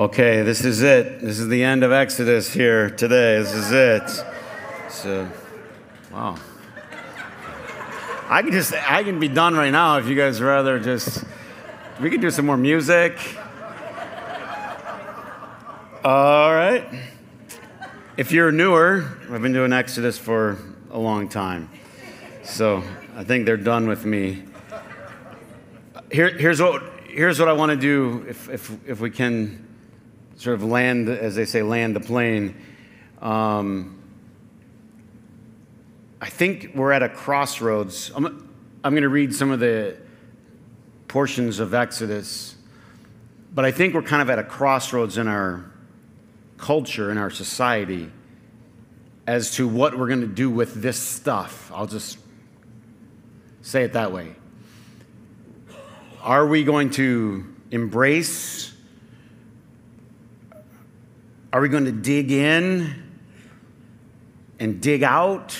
Okay, this is it. This is the end of Exodus here today. This is it. So, wow. I can just, I can be done right now if you guys rather just, we can do some more music. All right. If you're newer, I've been doing Exodus for a long time. So I think they're done with me. Here, here's, what, here's what I want to do if, if, if we can sort of land, as they say, land the plane. Um, I think we're at a crossroads. I'm, I'm going to read some of the portions of Exodus, but I think we're kind of at a crossroads in our culture, in our society, as to what we're going to do with this stuff. I'll just say it that way. Are we going to embrace? Are we going to dig in and dig out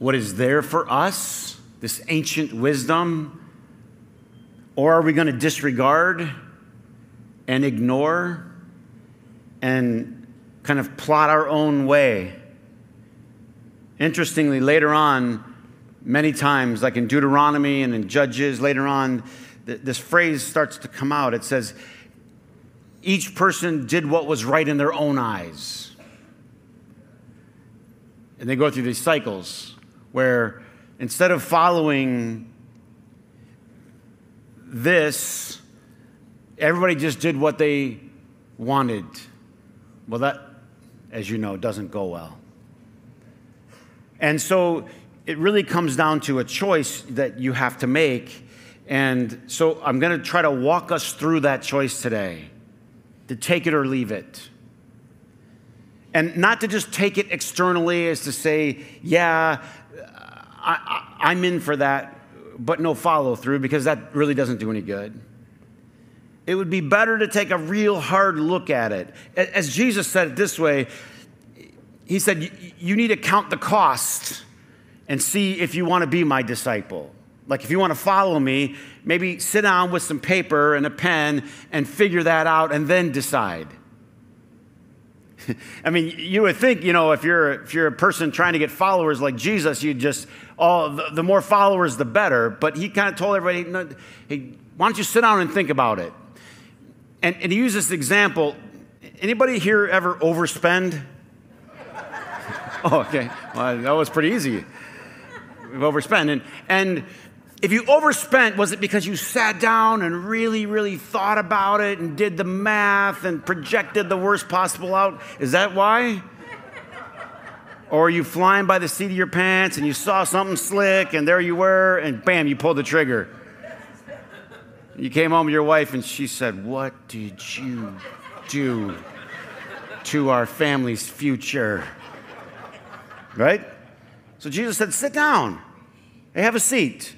what is there for us, this ancient wisdom? Or are we going to disregard and ignore and kind of plot our own way? Interestingly, later on, many times, like in Deuteronomy and in Judges, later on, th- this phrase starts to come out. It says, each person did what was right in their own eyes. And they go through these cycles where instead of following this, everybody just did what they wanted. Well, that, as you know, doesn't go well. And so it really comes down to a choice that you have to make. And so I'm going to try to walk us through that choice today to take it or leave it. And not to just take it externally as to say, yeah, I, am in for that, but no follow through because that really doesn't do any good. It would be better to take a real hard look at it. As Jesus said it this way, he said, You need to count the cost and see if you want to be my disciple. Like, if you want to follow me, maybe sit down with some paper and a pen and figure that out and then decide. I mean, you would think, you know, if you're, if you're a person trying to get followers like Jesus, you'd just, all the, the more followers, the better. But he kind of told everybody, hey, why don't you sit down and think about it? And, and he used this example. Anybody here ever overspend? oh, okay. Well, that was pretty easy. We've overspent. And, and if you overspent, was it because you sat down and really, really thought about it and did the math and projected the worst possible out? Is that why? Or are you flying by the seat of your pants and you saw something slick and there you were and bam, you pulled the trigger? You came home to your wife and she said, What did you do to our family's future? Right? So Jesus said, Sit down. Hey, have a seat.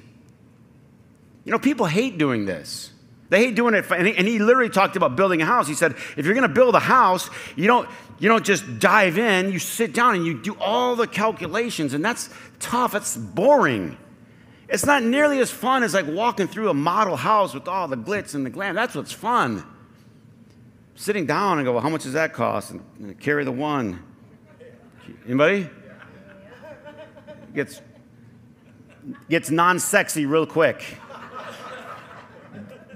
You know, people hate doing this. They hate doing it. And he, and he literally talked about building a house. He said, if you're going to build a house, you don't, you don't just dive in, you sit down and you do all the calculations. And that's tough, that's boring. It's not nearly as fun as like walking through a model house with all the glitz and the glam. That's what's fun. Sitting down and go, well, how much does that cost? And, and carry the one. Anybody? Gets, gets non sexy real quick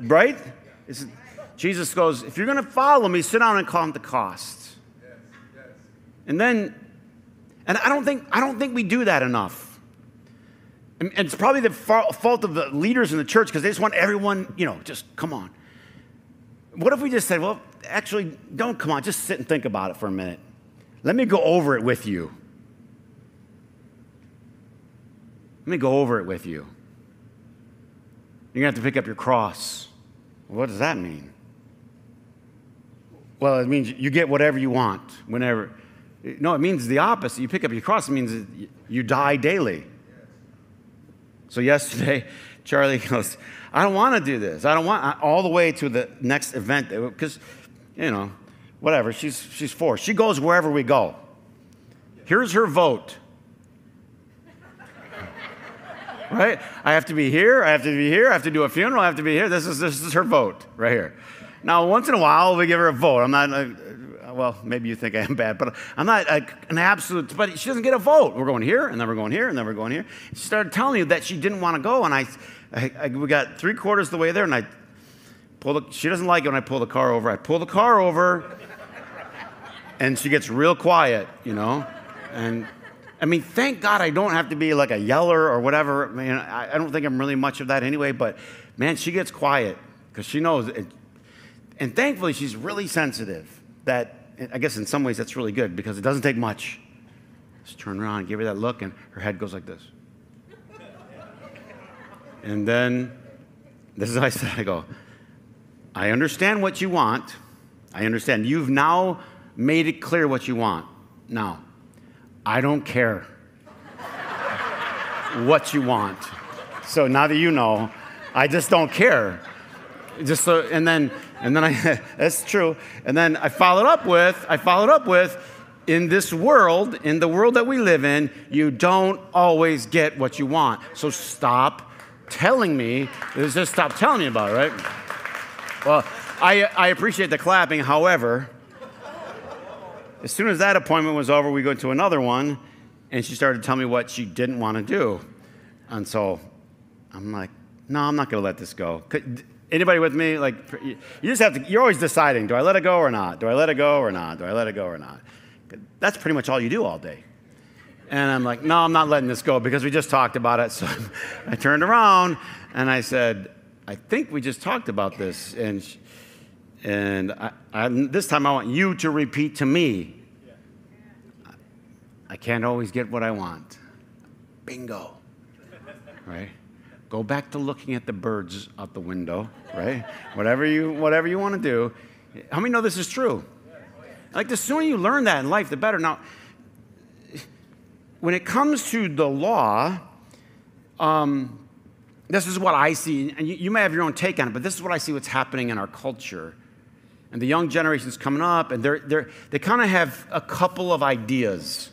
right? It's, Jesus goes, if you're going to follow me, sit down and count the cost. Yes, yes. And then, and I don't think I don't think we do that enough. And, and it's probably the fault of the leaders in the church because they just want everyone, you know, just come on. What if we just said, well, actually, don't come on, just sit and think about it for a minute. Let me go over it with you. Let me go over it with you. You're going to have to pick up your cross. What does that mean? Well, it means you get whatever you want whenever. No, it means the opposite. You pick up your cross, it means you die daily. So, yesterday, Charlie goes, I don't want to do this. I don't want all the way to the next event because, you know, whatever. She's, she's four. She goes wherever we go. Here's her vote right? I have to be here. I have to be here. I have to do a funeral. I have to be here. This is, this is her vote right here. Now, once in a while, we give her a vote. I'm not, uh, well, maybe you think I am bad, but I'm not uh, an absolute, but she doesn't get a vote. We're going here, and then we're going here, and then we're going here. She started telling me that she didn't want to go, and I, I, I we got three quarters of the way there, and I pull the, she doesn't like it when I pull the car over. I pull the car over, and she gets real quiet, you know, and I mean, thank God I don't have to be like a yeller or whatever. I mean, I, I don't think I'm really much of that anyway, but man, she gets quiet because she knows. It, and thankfully, she's really sensitive. That, I guess in some ways, that's really good because it doesn't take much. Just turn around give her that look, and her head goes like this. and then, this is how I said, I go, I understand what you want. I understand. You've now made it clear what you want. Now, I don't care what you want. So now that you know, I just don't care. Just so, and then, and then I, that's true. And then I followed up with, I followed up with, in this world, in the world that we live in, you don't always get what you want. So stop telling me, just stop telling me about it, right? Well, I, I appreciate the clapping. However, as soon as that appointment was over, we go to another one, and she started telling me what she didn't want to do. And so I'm like, no, I'm not going to let this go. Anybody with me? Like, you just have to, you're always deciding, do I let it go or not? Do I let it go or not? Do I let it go or not? That's pretty much all you do all day. And I'm like, no, I'm not letting this go because we just talked about it. So I turned around and I said, I think we just talked about this. And she, and I, I, this time I want you to repeat to me. I can't always get what I want. Bingo. Right? Go back to looking at the birds out the window, right? whatever you whatever you want to do. How many know this is true? Like the sooner you learn that in life, the better. Now, when it comes to the law, um, this is what I see, and you, you, may have your own take on it, but this is what I see what's happening in our culture and the young generation's coming up, and they're, they're, they kind of have a couple of ideas.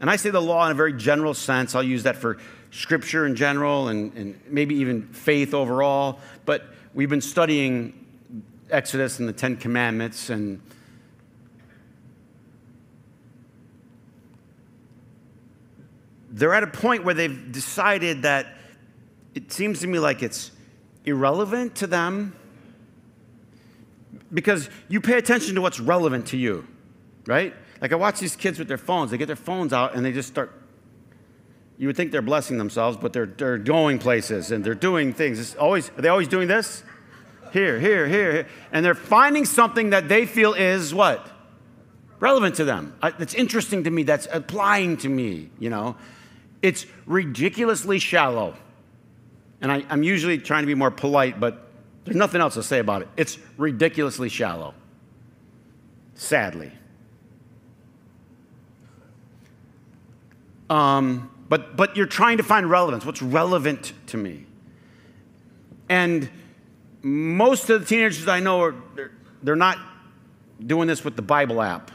And I say the law in a very general sense. I'll use that for scripture in general and, and maybe even faith overall. But we've been studying Exodus and the Ten Commandments, and they're at a point where they've decided that it seems to me like it's irrelevant to them because you pay attention to what's relevant to you, right? Like I watch these kids with their phones, they get their phones out and they just start. You would think they're blessing themselves, but they're, they're going places and they're doing things. It's always, are they always doing this? Here, here, here, here. And they're finding something that they feel is what? Relevant to them. That's interesting to me. That's applying to me, you know? It's ridiculously shallow. And I, I'm usually trying to be more polite, but there's nothing else to say about it. It's ridiculously shallow, sadly. Um, but, but you're trying to find relevance. What's relevant to me? And most of the teenagers I know are they're, they're not doing this with the Bible app.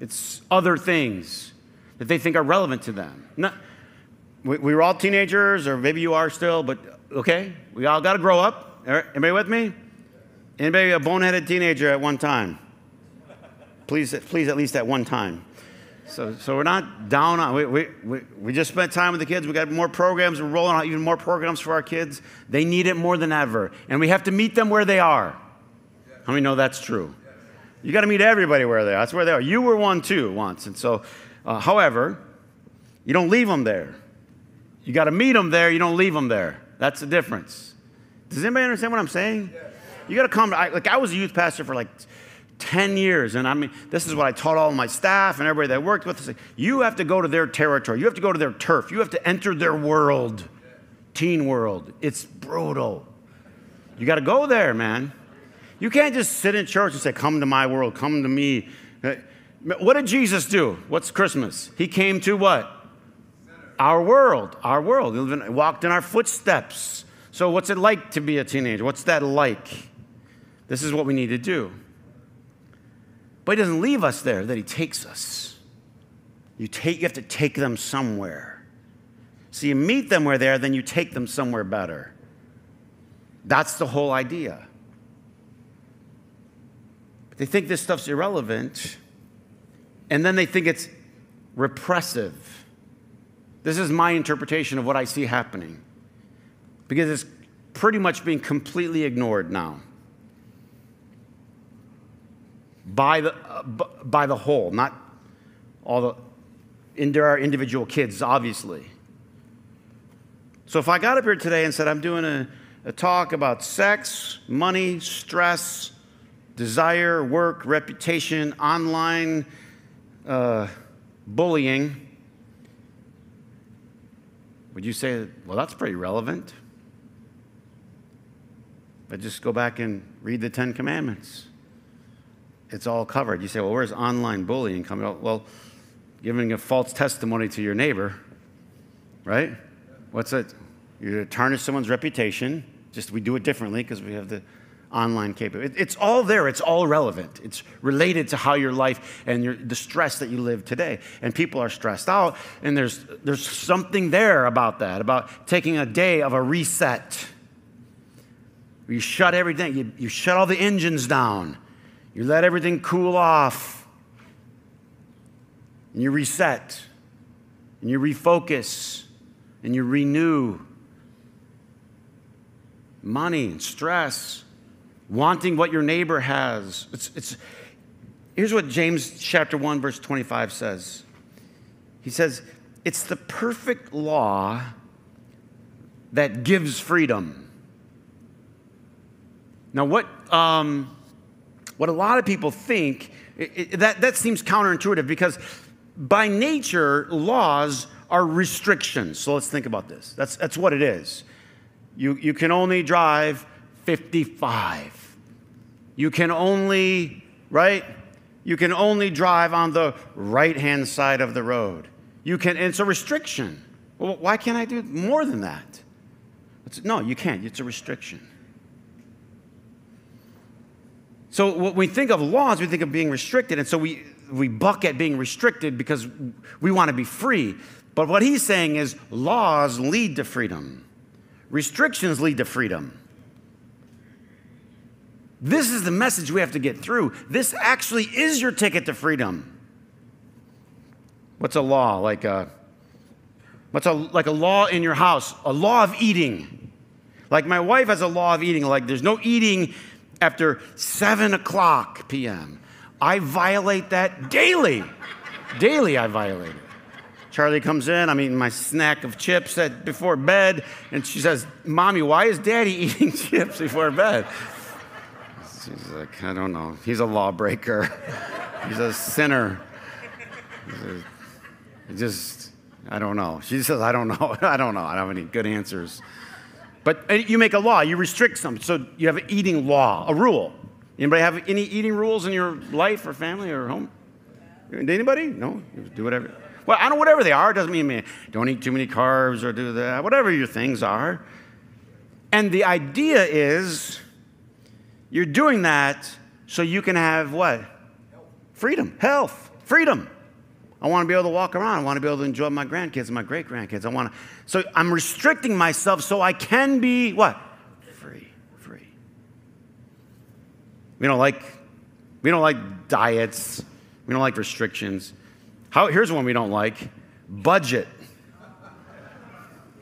It's other things that they think are relevant to them. Not, we, we were all teenagers, or maybe you are still, but okay? We all got to grow up. Anybody with me? Anybody a boneheaded teenager at one time? Please, please, at least at one time. So, so we're not down on, we, we, we, we just spent time with the kids. We got more programs. We're rolling out even more programs for our kids. They need it more than ever. And we have to meet them where they are. How many know that's true? You got to meet everybody where they are. That's where they are. You were one too once. And so, uh, however, you don't leave them there. You got to meet them there. You don't leave them there. That's the difference. Does anybody understand what I'm saying? You got to come. I, like I was a youth pastor for like 10 years, and I mean, this is what I taught all my staff and everybody that I worked with. Like, you have to go to their territory. You have to go to their turf. You have to enter their world, teen world. It's brutal. You got to go there, man. You can't just sit in church and say, "Come to my world. Come to me." What did Jesus do? What's Christmas? He came to what? Our world, our world. He walked in our footsteps. So, what's it like to be a teenager? What's that like? This is what we need to do. But He doesn't leave us there, that He takes us. You, take, you have to take them somewhere. So, you meet them where they are, then you take them somewhere better. That's the whole idea. But they think this stuff's irrelevant, and then they think it's repressive. This is my interpretation of what I see happening because it's pretty much being completely ignored now by the, uh, by the whole, not all the, into our individual kids, obviously. So if I got up here today and said, I'm doing a, a talk about sex, money, stress, desire, work, reputation, online uh, bullying, would you say, well, that's pretty relevant? But just go back and read the Ten Commandments. It's all covered. You say, well, where's online bullying coming out? Well, giving a false testimony to your neighbor, right? What's it? you're tarnish someone's reputation. Just we do it differently because we have the online capability. It's all there. It's all relevant. It's related to how your life and your, the stress that you live today. And people are stressed out, and there's there's something there about that, about taking a day of a reset. You shut everything. You, you shut all the engines down. You let everything cool off. And you reset. And you refocus. And you renew money and stress, wanting what your neighbor has. It's, it's, here's what James chapter 1, verse 25 says. He says, It's the perfect law that gives freedom. Now, what, um, what a lot of people think, it, it, that, that seems counterintuitive because by nature, laws are restrictions. So let's think about this. That's, that's what it is. You, you can only drive 55. You can only, right? You can only drive on the right hand side of the road. You can, it's a restriction. Well, why can't I do more than that? It's, no, you can't. It's a restriction. So when we think of laws, we think of being restricted, and so we, we buck at being restricted because we want to be free. But what he's saying is laws lead to freedom. Restrictions lead to freedom. This is the message we have to get through. This actually is your ticket to freedom. What's a law? Like a, what's a, like a law in your house? A law of eating. Like my wife has a law of eating, like there's no eating after 7 o'clock p.m. I violate that daily. daily, I violate it. Charlie comes in, I'm eating my snack of chips at, before bed, and she says, Mommy, why is Daddy eating chips before bed? She's like, I don't know. He's a lawbreaker, he's a sinner. He's just, I don't know. She says, I don't know. I don't know. I don't have any good answers. But uh, you make a law, you restrict something. So you have an eating law, a rule. Anybody have any eating rules in your life or family or home? Anybody? No? Do whatever. Well, I don't know whatever they are. It doesn't mean don't eat too many carbs or do that. Whatever your things are. And the idea is you're doing that so you can have what? Freedom, health, freedom. I want to be able to walk around. I want to be able to enjoy my grandkids and my great grandkids. I want to. So I'm restricting myself so I can be what? Free, free. We don't like. We don't like diets. We don't like restrictions. How, here's one we don't like budget.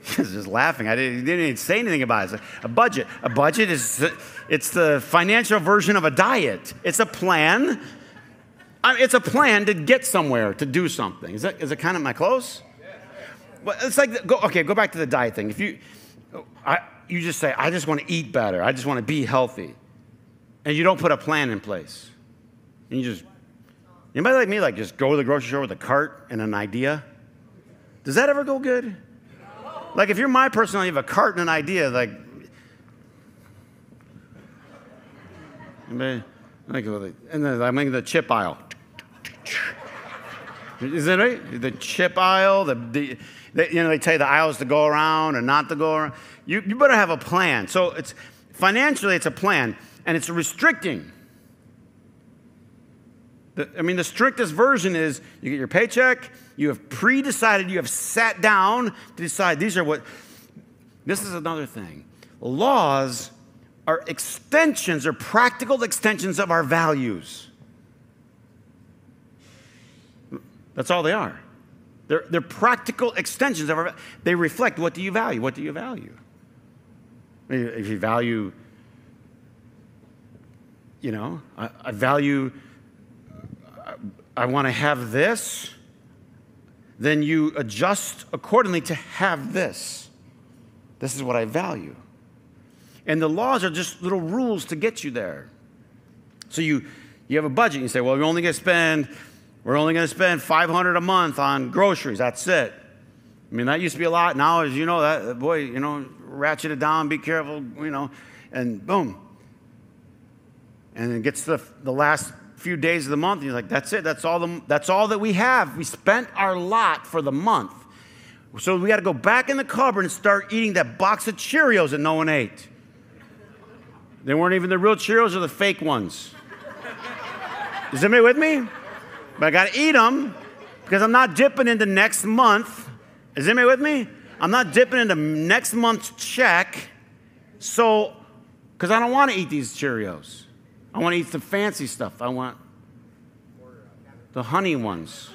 He's just laughing. I didn't, didn't, even say anything about it. a budget. A budget is it's the financial version of a diet. It's a plan. it's a plan to get somewhere to do something. Is that is it kind of my close? Well, it's like go, okay. Go back to the diet thing. If you, I, you just say I just want to eat better. I just want to be healthy, and you don't put a plan in place, and you just Anybody like me, like just go to the grocery store with a cart and an idea? Does that ever go good? Like if you're my person, you have a cart and an idea, like, and then I'm in the chip aisle. Is that right? The chip aisle, the, the, the, you know, they tell you the aisles to go around and not to go around. You, you better have a plan. So it's financially, it's a plan, and it's restricting. The, I mean, the strictest version is you get your paycheck, you have pre decided, you have sat down to decide these are what. This is another thing. Laws are extensions or practical extensions of our values. That's all they are. They're, they're practical extensions of our They reflect what do you value? What do you value? If you value, you know, I, I value, I, I want to have this, then you adjust accordingly to have this. This is what I value. And the laws are just little rules to get you there. So you, you have a budget, you say, well, we're only going to spend, we're only going to spend 500 a month on groceries. That's it. I mean, that used to be a lot. Now, as you know, that boy, you know, ratchet it down, be careful, you know, and boom. And it gets the, the last few days of the month, and you're like, that's it. That's all, the, that's all that we have. We spent our lot for the month. So we got to go back in the cupboard and start eating that box of Cheerios that no one ate. They weren't even the real Cheerios or the fake ones. Is anybody with me? But I got to eat them because I'm not dipping into next month. Is anybody with me? I'm not dipping into next month's check. So, because I don't want to eat these Cheerios. I want to eat the fancy stuff. I want the honey ones.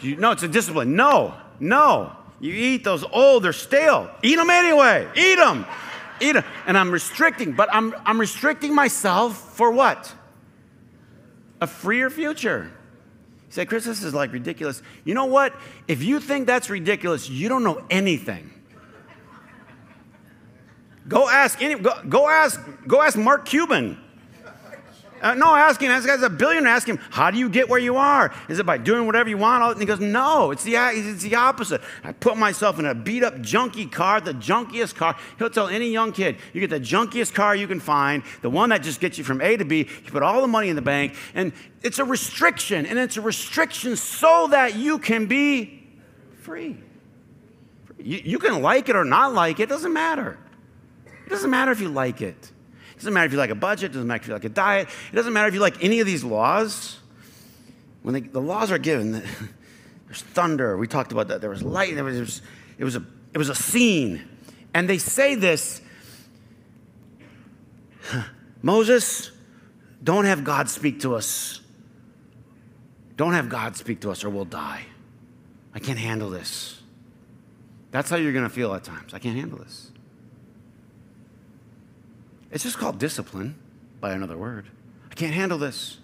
You, no, it's a discipline. No, no. You eat those old, they're stale. Eat them anyway. Eat them eat it. And I'm restricting, but I'm, I'm restricting myself for what? A freer future. You say, Chris, this is like ridiculous. You know what? If you think that's ridiculous, you don't know anything. Go ask any, go, go ask, go ask Mark Cuban. Uh, no, ask him. This guy's a billionaire. Ask him, how do you get where you are? Is it by doing whatever you want? And he goes, no, it's the, it's the opposite. I put myself in a beat up, junky car, the junkiest car. He'll tell any young kid, you get the junkiest car you can find, the one that just gets you from A to B. You put all the money in the bank, and it's a restriction. And it's a restriction so that you can be free. You, you can like it or not like it, it doesn't matter. It doesn't matter if you like it. It doesn't matter if you like a budget, it doesn't matter if you like a diet, it doesn't matter if you like any of these laws. When they, the laws are given, there's thunder. We talked about that. There was light. There was, was, it, was a, it was a scene. And they say this Moses, don't have God speak to us. Don't have God speak to us or we'll die. I can't handle this. That's how you're going to feel at times. I can't handle this. It's just called discipline, by another word. I can't handle this.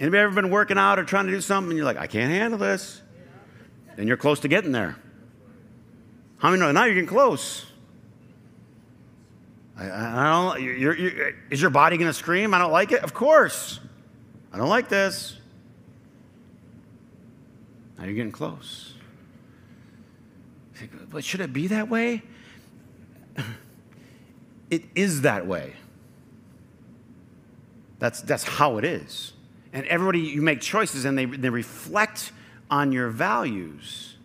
Anybody ever been working out or trying to do something and you're like, I can't handle this? Then you're close to getting there. How many know? Now you're getting close. I, I don't, you're, you're, is your body going to scream? I don't like it? Of course. I don't like this. Now you're getting close. But should it be that way? it is that way. That's, that's how it is. And everybody, you make choices and they, they reflect on your values.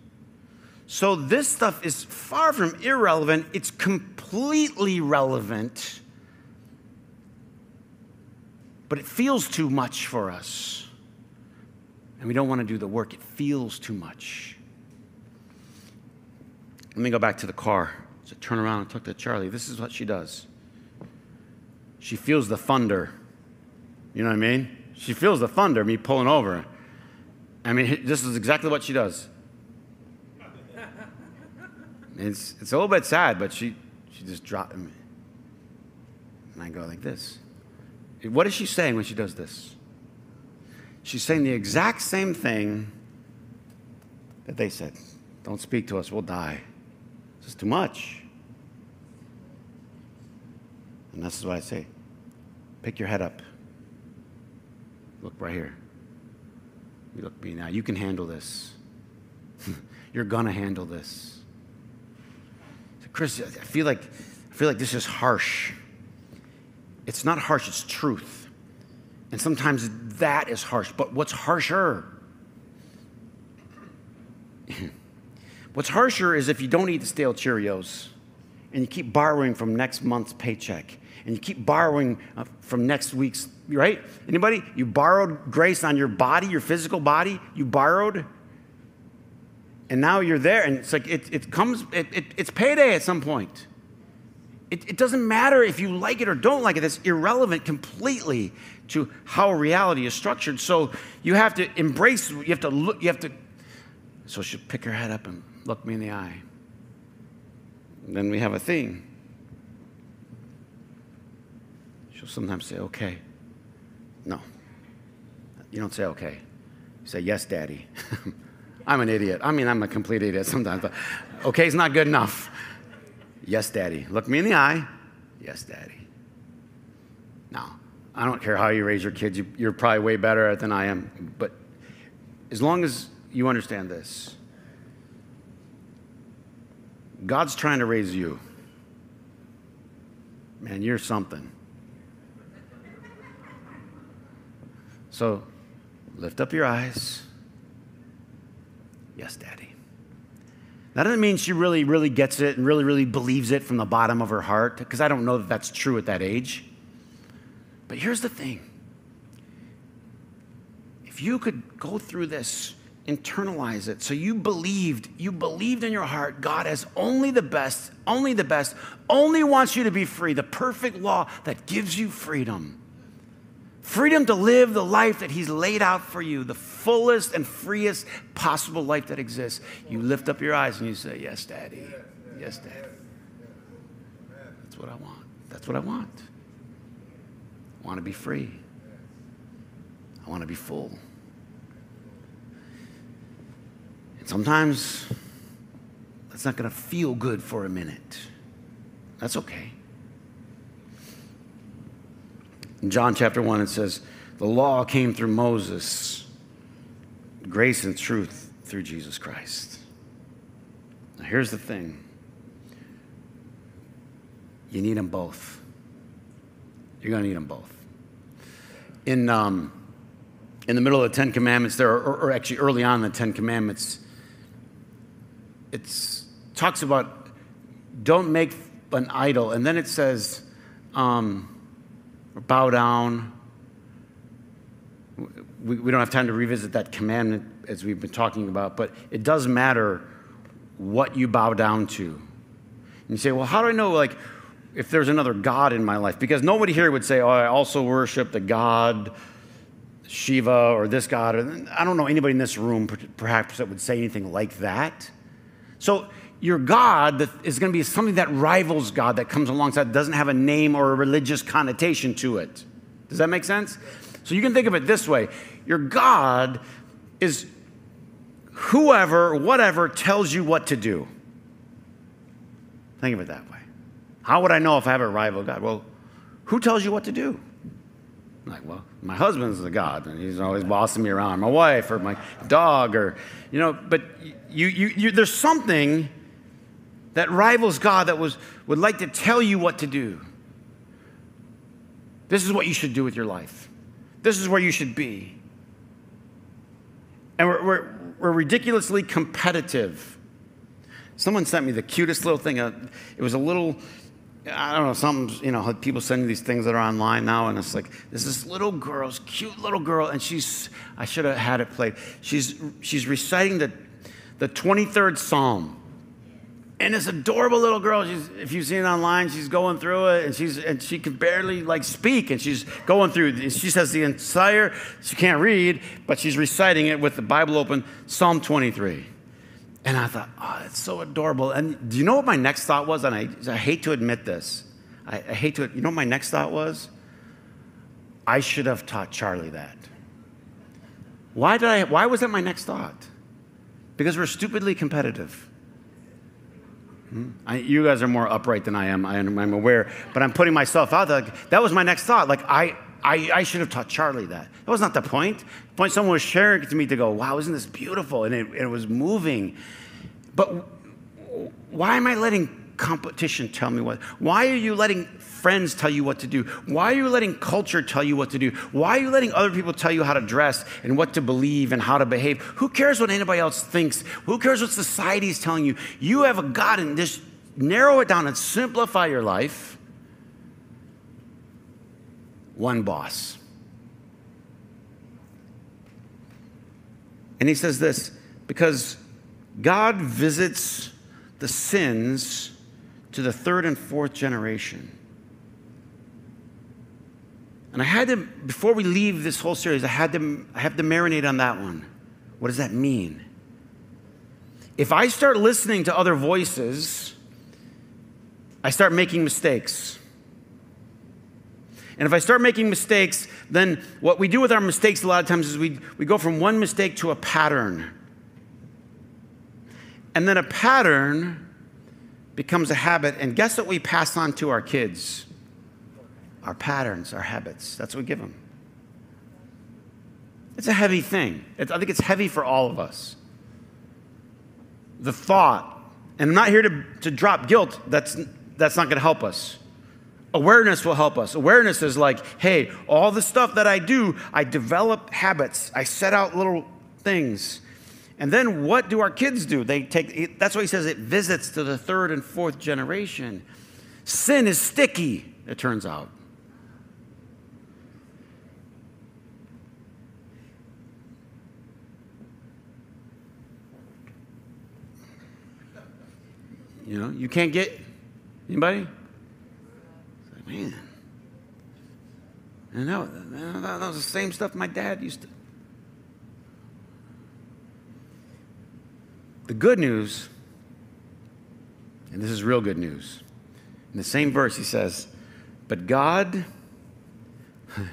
So this stuff is far from irrelevant, it's completely relevant. But it feels too much for us. And we don't want to do the work, it feels too much. Let me go back to the car. So turn around and talk to Charlie. This is what she does. She feels the thunder. You know what I mean? She feels the thunder, me pulling over. I mean, this is exactly what she does. It's, it's a little bit sad, but she, she just dropped me. And I go like this. What is she saying when she does this? She's saying the exact same thing that they said. Don't speak to us, we'll die. It's too much. And this is what I say pick your head up. Look right here. You look me now. You can handle this. You're gonna handle this. So Chris, I feel like I feel like this is harsh. It's not harsh, it's truth. And sometimes that is harsh. But what's harsher? what's harsher is if you don't eat the stale Cheerios and you keep borrowing from next month's paycheck and you keep borrowing uh, from next week's, right? Anybody? You borrowed grace on your body, your physical body, you borrowed. And now you're there, and it's like it, it comes, it, it, it's payday at some point. it, it doesn't matter if you like it or don't like it. That's irrelevant completely to how reality is structured. So you have to embrace, you have to look, you have to. So she'll pick her head up and look me in the eye. And then we have a thing. She'll sometimes say, okay. No. You don't say okay. You say, yes, daddy. I'm an idiot. I mean, I'm a complete idiot sometimes, but okay is not good enough. Yes, daddy. Look me in the eye. Yes, daddy. Now, I don't care how you raise your kids, you, are probably way better at it than I am. But as long as you understand this, God's trying to raise you. Man, you're something. So lift up your eyes. Yes, Daddy. That doesn't mean she really, really gets it and really, really believes it from the bottom of her heart, because I don't know that that's true at that age. But here's the thing if you could go through this, internalize it, so you believed, you believed in your heart, God has only the best, only the best, only wants you to be free, the perfect law that gives you freedom. Freedom to live the life that He's laid out for you, the fullest and freest possible life that exists. You lift up your eyes and you say, Yes, Daddy. Yes, Daddy. That's what I want. That's what I want. I want to be free. I want to be full. And sometimes that's not going to feel good for a minute. That's okay. In John chapter 1, it says, The law came through Moses, grace and truth through Jesus Christ. Now, here's the thing you need them both. You're going to need them both. In, um, in the middle of the Ten Commandments, there, or, or actually early on in the Ten Commandments, it talks about don't make an idol. And then it says, um, bow down. We, we don't have time to revisit that commandment as we've been talking about, but it does matter what you bow down to. And you say, well, how do I know, like, if there's another God in my life? Because nobody here would say, oh, I also worship the God Shiva or this God. I don't know anybody in this room perhaps that would say anything like that. So your God that is going to be something that rivals God that comes alongside, doesn't have a name or a religious connotation to it. Does that make sense? So you can think of it this way your God is whoever, whatever tells you what to do. Think of it that way. How would I know if I have a rival God? Well, who tells you what to do? Like, well, my husband's the God, and he's always bossing me around. My wife or my dog, or you know. But you, you, you there's something that rivals God that was, would like to tell you what to do. This is what you should do with your life. This is where you should be. And we're, we're, we're ridiculously competitive. Someone sent me the cutest little thing. Uh, it was a little, I don't know, some, you know, people send me these things that are online now, and it's like, there's this little girl, cute little girl, and she's, I should have had it played. She's, she's reciting the, the 23rd Psalm and this adorable little girl she's, if you've seen it online she's going through it and she's and she can barely like speak and she's going through she says the entire she can't read but she's reciting it with the bible open psalm 23 and i thought oh it's so adorable. And do you know what my next thought was? And i, I hate to admit this. I, I hate to you know what my next thought was? I should have taught charlie that. Why did i why was that my next thought? Because we're stupidly competitive. Hmm? I, you guys are more upright than I am. I, am aware, but I'm putting myself out there. Like, that was my next thought. Like I, I, I should have taught Charlie that. That was not the point. The point someone was sharing it to me to go, "Wow, isn't this beautiful?" And it, it was moving. But why am I letting competition tell me what? Why are you letting friends tell you what to do? Why are you letting culture tell you what to do? Why are you letting other people tell you how to dress and what to believe and how to behave? Who cares what anybody else thinks? Who cares what society is telling you? You have a God and just narrow it down and simplify your life. One boss. And he says this because God visits the sins to the third and fourth generation. And I had to, before we leave this whole series, I had to, I have to marinate on that one. What does that mean? If I start listening to other voices, I start making mistakes. And if I start making mistakes, then what we do with our mistakes a lot of times is we, we go from one mistake to a pattern. And then a pattern becomes a habit. And guess what we pass on to our kids? Our patterns, our habits. That's what we give them. It's a heavy thing. It's, I think it's heavy for all of us. The thought, and I'm not here to, to drop guilt, that's, that's not going to help us. Awareness will help us. Awareness is like, hey, all the stuff that I do, I develop habits. I set out little things. And then what do our kids do? They take that's why he says it visits to the third and fourth generation. Sin is sticky, it turns out. You know, you can't get anybody? Man. And that, that was the same stuff my dad used to. The good news, and this is real good news, in the same verse he says, But God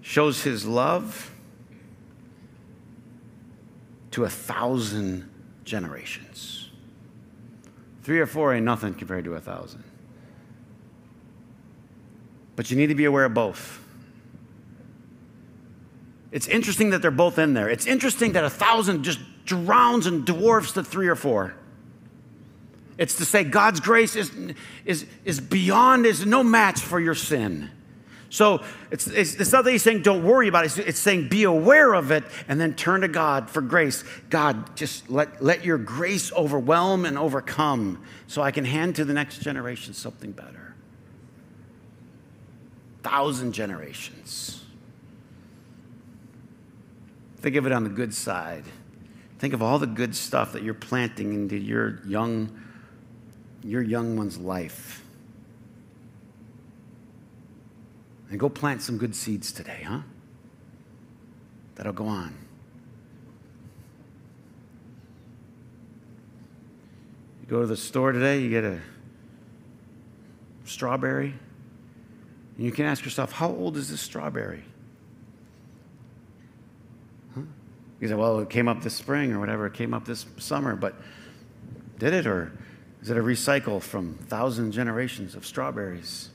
shows his love to a thousand generations. Three or four ain't nothing compared to a thousand. But you need to be aware of both. It's interesting that they're both in there. It's interesting that a thousand just drowns and dwarfs the three or four. It's to say God's grace is, is, is beyond, is no match for your sin. So it's, it's, it's, not that he's saying don't worry about it. It's, it's, saying be aware of it and then turn to God for grace. God, just let, let your grace overwhelm and overcome so I can hand to the next generation something better. Thousand generations. Think of it on the good side. Think of all the good stuff that you're planting into your young, your young one's life. And go plant some good seeds today, huh? That'll go on. You go to the store today, you get a strawberry, and you can ask yourself, how old is this strawberry? You say, well, it came up this spring or whatever, it came up this summer, but did it? Or is it a recycle from thousand generations of strawberries?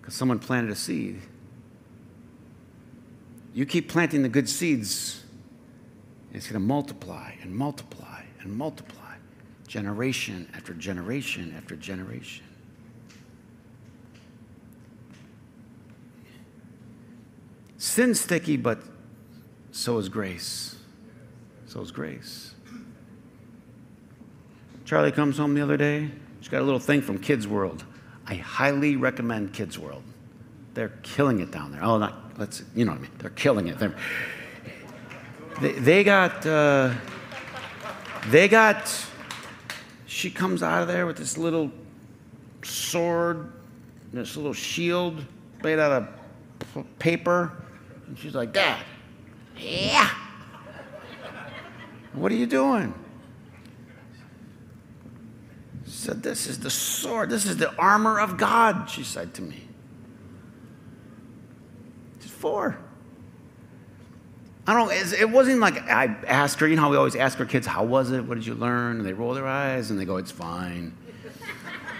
Because someone planted a seed. You keep planting the good seeds, it's going to multiply and multiply and multiply, generation after generation after generation. Sin's sticky, but so is grace. So is grace. Charlie comes home the other day. She's got a little thing from Kids World. I highly recommend Kids World. They're killing it down there. Oh, not let's you know what I mean. They're killing it. They're, they, they got uh, they got. She comes out of there with this little sword, this little shield made out of paper, and she's like, "Dad, yeah. What are you doing? She said, This is the sword. This is the armor of God, she said to me. She's four. I don't it wasn't like I asked her, you know how we always ask our kids, How was it? What did you learn? And they roll their eyes and they go, It's fine.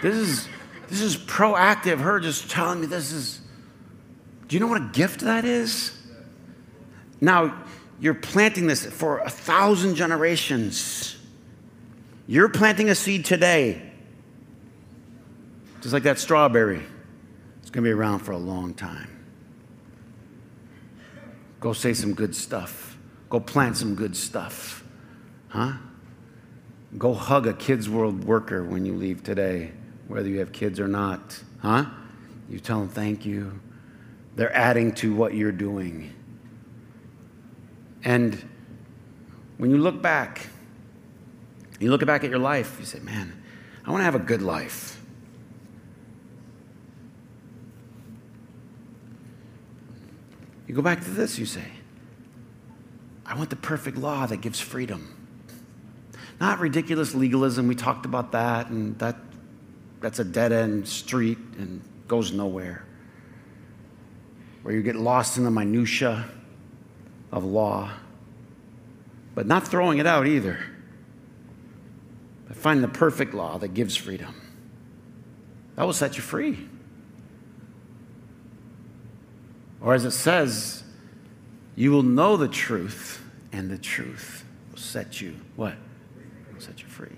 this is this is proactive, her just telling me this is. Do you know what a gift that is? Now, you're planting this for a thousand generations. You're planting a seed today. Just like that strawberry. It's going to be around for a long time. Go say some good stuff. Go plant some good stuff. Huh? Go hug a Kids World worker when you leave today, whether you have kids or not. Huh? You tell them thank you. They're adding to what you're doing. And when you look back, you look back at your life, you say, man, I want to have a good life. You go back to this, you say, I want the perfect law that gives freedom. Not ridiculous legalism, we talked about that, and that, that's a dead end street and goes nowhere. Where you get lost in the minutiae of law, but not throwing it out either. But find the perfect law that gives freedom. That will set you free. Or as it says, you will know the truth, and the truth will set you what? Will set you free.